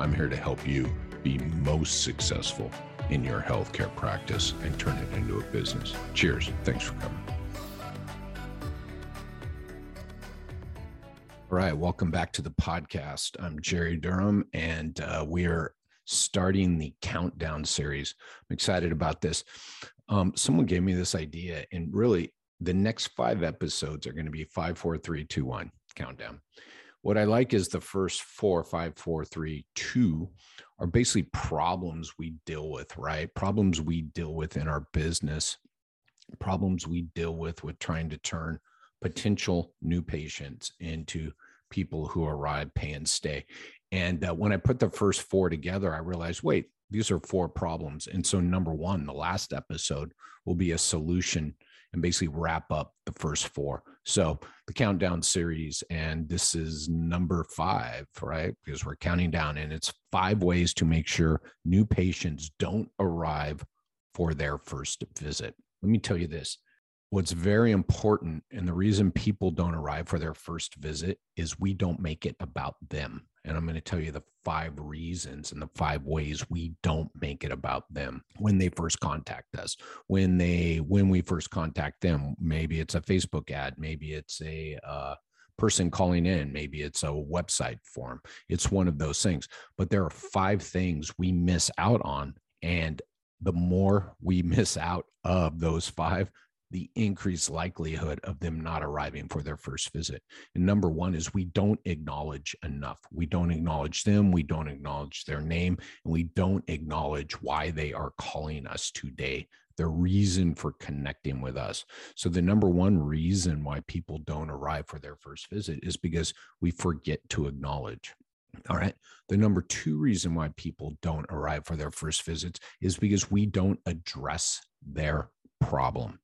I'm here to help you be most successful in your healthcare practice and turn it into a business. Cheers. Thanks for coming. All right. Welcome back to the podcast. I'm Jerry Durham, and uh, we are starting the countdown series. I'm excited about this. Um, someone gave me this idea, and really, the next five episodes are going to be five, four, three, two, one countdown. What I like is the first four, five, four, three, two are basically problems we deal with, right? Problems we deal with in our business, problems we deal with with trying to turn potential new patients into people who arrive, pay, and stay. And uh, when I put the first four together, I realized, wait, these are four problems. And so, number one, the last episode will be a solution and basically wrap up the first four. So the countdown series, and this is number five, right? Because we're counting down, and it's five ways to make sure new patients don't arrive for their first visit. Let me tell you this what's very important, and the reason people don't arrive for their first visit is we don't make it about them. And I'm going to tell you the five reasons and the five ways we don't make it about them when they first contact us. When they when we first contact them, maybe it's a Facebook ad, maybe it's a uh, person calling in, maybe it's a website form. It's one of those things. But there are five things we miss out on, and the more we miss out of those five, the increased likelihood of them not arriving for their first visit. And number one is we don't acknowledge enough. We don't acknowledge them. We don't acknowledge their name. And we don't acknowledge why they are calling us today, the reason for connecting with us. So, the number one reason why people don't arrive for their first visit is because we forget to acknowledge. All right. The number two reason why people don't arrive for their first visits is because we don't address their problem.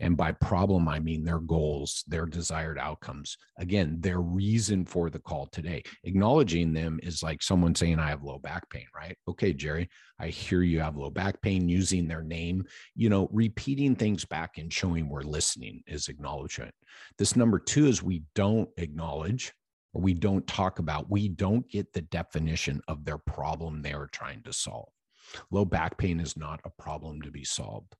And by problem, I mean their goals, their desired outcomes. Again, their reason for the call today. Acknowledging them is like someone saying, I have low back pain, right? Okay, Jerry, I hear you have low back pain, using their name, you know, repeating things back and showing we're listening is acknowledgement. This number two is we don't acknowledge or we don't talk about, we don't get the definition of their problem they are trying to solve. Low back pain is not a problem to be solved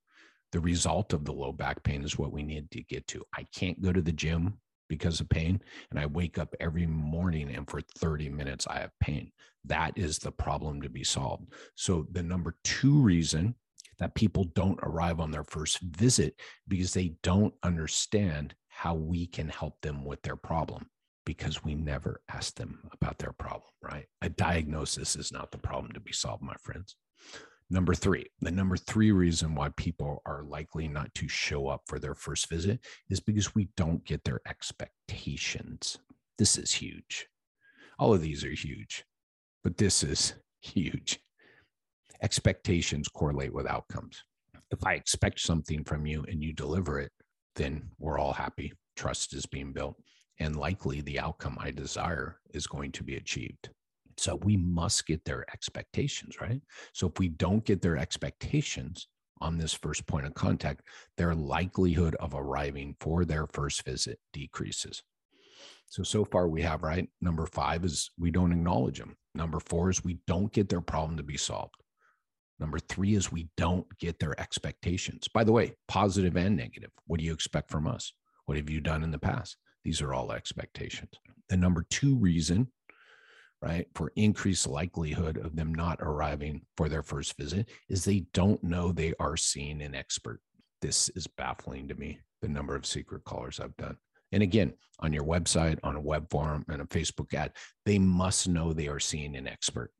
the result of the low back pain is what we need to get to. I can't go to the gym because of pain, and I wake up every morning and for 30 minutes I have pain. That is the problem to be solved. So, the number two reason that people don't arrive on their first visit because they don't understand how we can help them with their problem because we never ask them about their problem, right? A diagnosis is not the problem to be solved, my friends. Number three, the number three reason why people are likely not to show up for their first visit is because we don't get their expectations. This is huge. All of these are huge, but this is huge. Expectations correlate with outcomes. If I expect something from you and you deliver it, then we're all happy. Trust is being built, and likely the outcome I desire is going to be achieved. So we must get their expectations, right? So if we don't get their expectations on this first point of contact, their likelihood of arriving for their first visit decreases. So, so far we have, right? Number five is we don't acknowledge them. Number four is we don't get their problem to be solved. Number three is we don't get their expectations. By the way, positive and negative. What do you expect from us? What have you done in the past? These are all expectations. The number two reason right, for increased likelihood of them not arriving for their first visit is they don't know they are seeing an expert. This is baffling to me, the number of secret callers I've done. And again, on your website, on a web form, and a Facebook ad, they must know they are seeing an expert.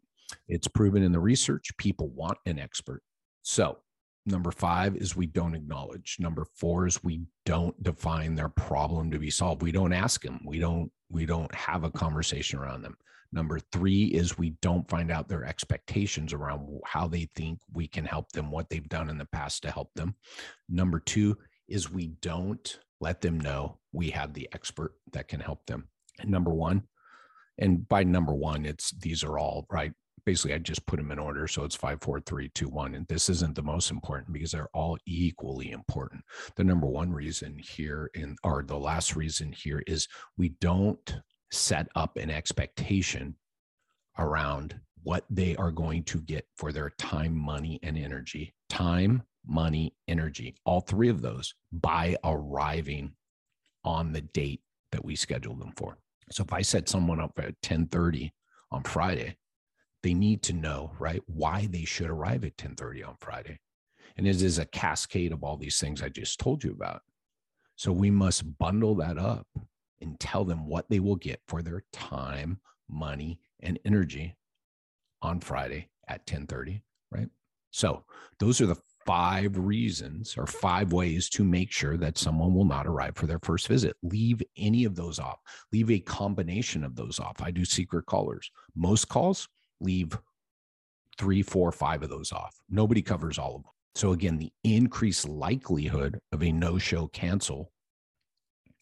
It's proven in the research, people want an expert. So, number five is we don't acknowledge. Number four is we don't define their problem to be solved. We don't ask them. We don't we don't have a conversation around them. Number three is we don't find out their expectations around how they think we can help them, what they've done in the past to help them. Number two is we don't let them know we have the expert that can help them. And number one, and by number one, it's these are all right. Basically, I just put them in order. So it's five, four, three, two, one. And this isn't the most important because they're all equally important. The number one reason here in or the last reason here is we don't set up an expectation around what they are going to get for their time, money, and energy. Time, money, energy, all three of those by arriving on the date that we scheduled them for. So if I set someone up at 1030 on Friday, they need to know, right, why they should arrive at 1030 on Friday. And it is a cascade of all these things I just told you about. So we must bundle that up and tell them what they will get for their time, money, and energy on Friday at 1030, right? So those are the five reasons or five ways to make sure that someone will not arrive for their first visit. Leave any of those off. Leave a combination of those off. I do secret callers. Most calls leave three, four, five of those off. Nobody covers all of them. So again, the increased likelihood of a no-show cancel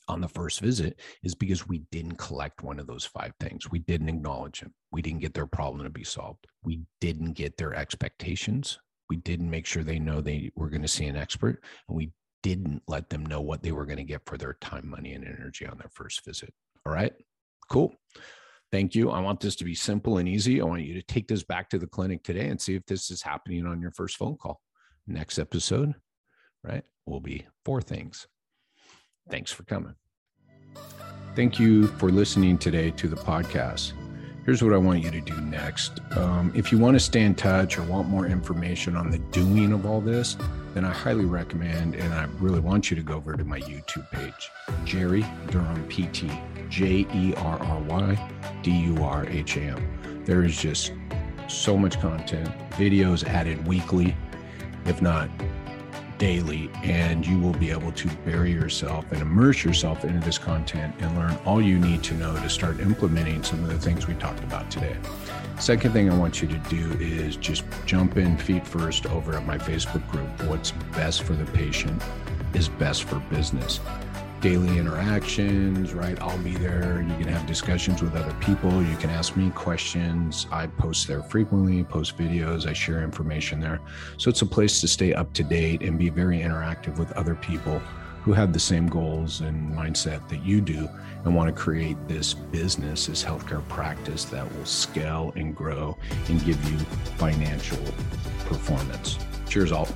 on the first visit is because we didn't collect one of those five things. We didn't acknowledge them. We didn't get their problem to be solved. We didn't get their expectations we didn't make sure they know they were going to see an expert and we didn't let them know what they were going to get for their time money and energy on their first visit all right cool thank you. I want this to be simple and easy. I want you to take this back to the clinic today and see if this is happening on your first phone call. Next episode right will be four things. Thanks for coming. Thank you for listening today to the podcast. Here's what I want you to do next. Um, if you want to stay in touch or want more information on the doing of all this, then I highly recommend and I really want you to go over to my YouTube page, Jerry Durham PT, J E R R Y D U R H A M. There is just so much content, videos added weekly, if not daily, and you will be able to bury yourself and immerse yourself into this content and learn all you need to know to start implementing some of the things we talked about today. Second thing I want you to do is just jump in feet first over at my Facebook group. What's best for the patient is best for business daily interactions, right? I'll be there. You can have discussions with other people. You can ask me questions. I post there frequently, post videos, I share information there. So it's a place to stay up to date and be very interactive with other people who have the same goals and mindset that you do and want to create this business, this healthcare practice that will scale and grow and give you financial performance. Cheers, all.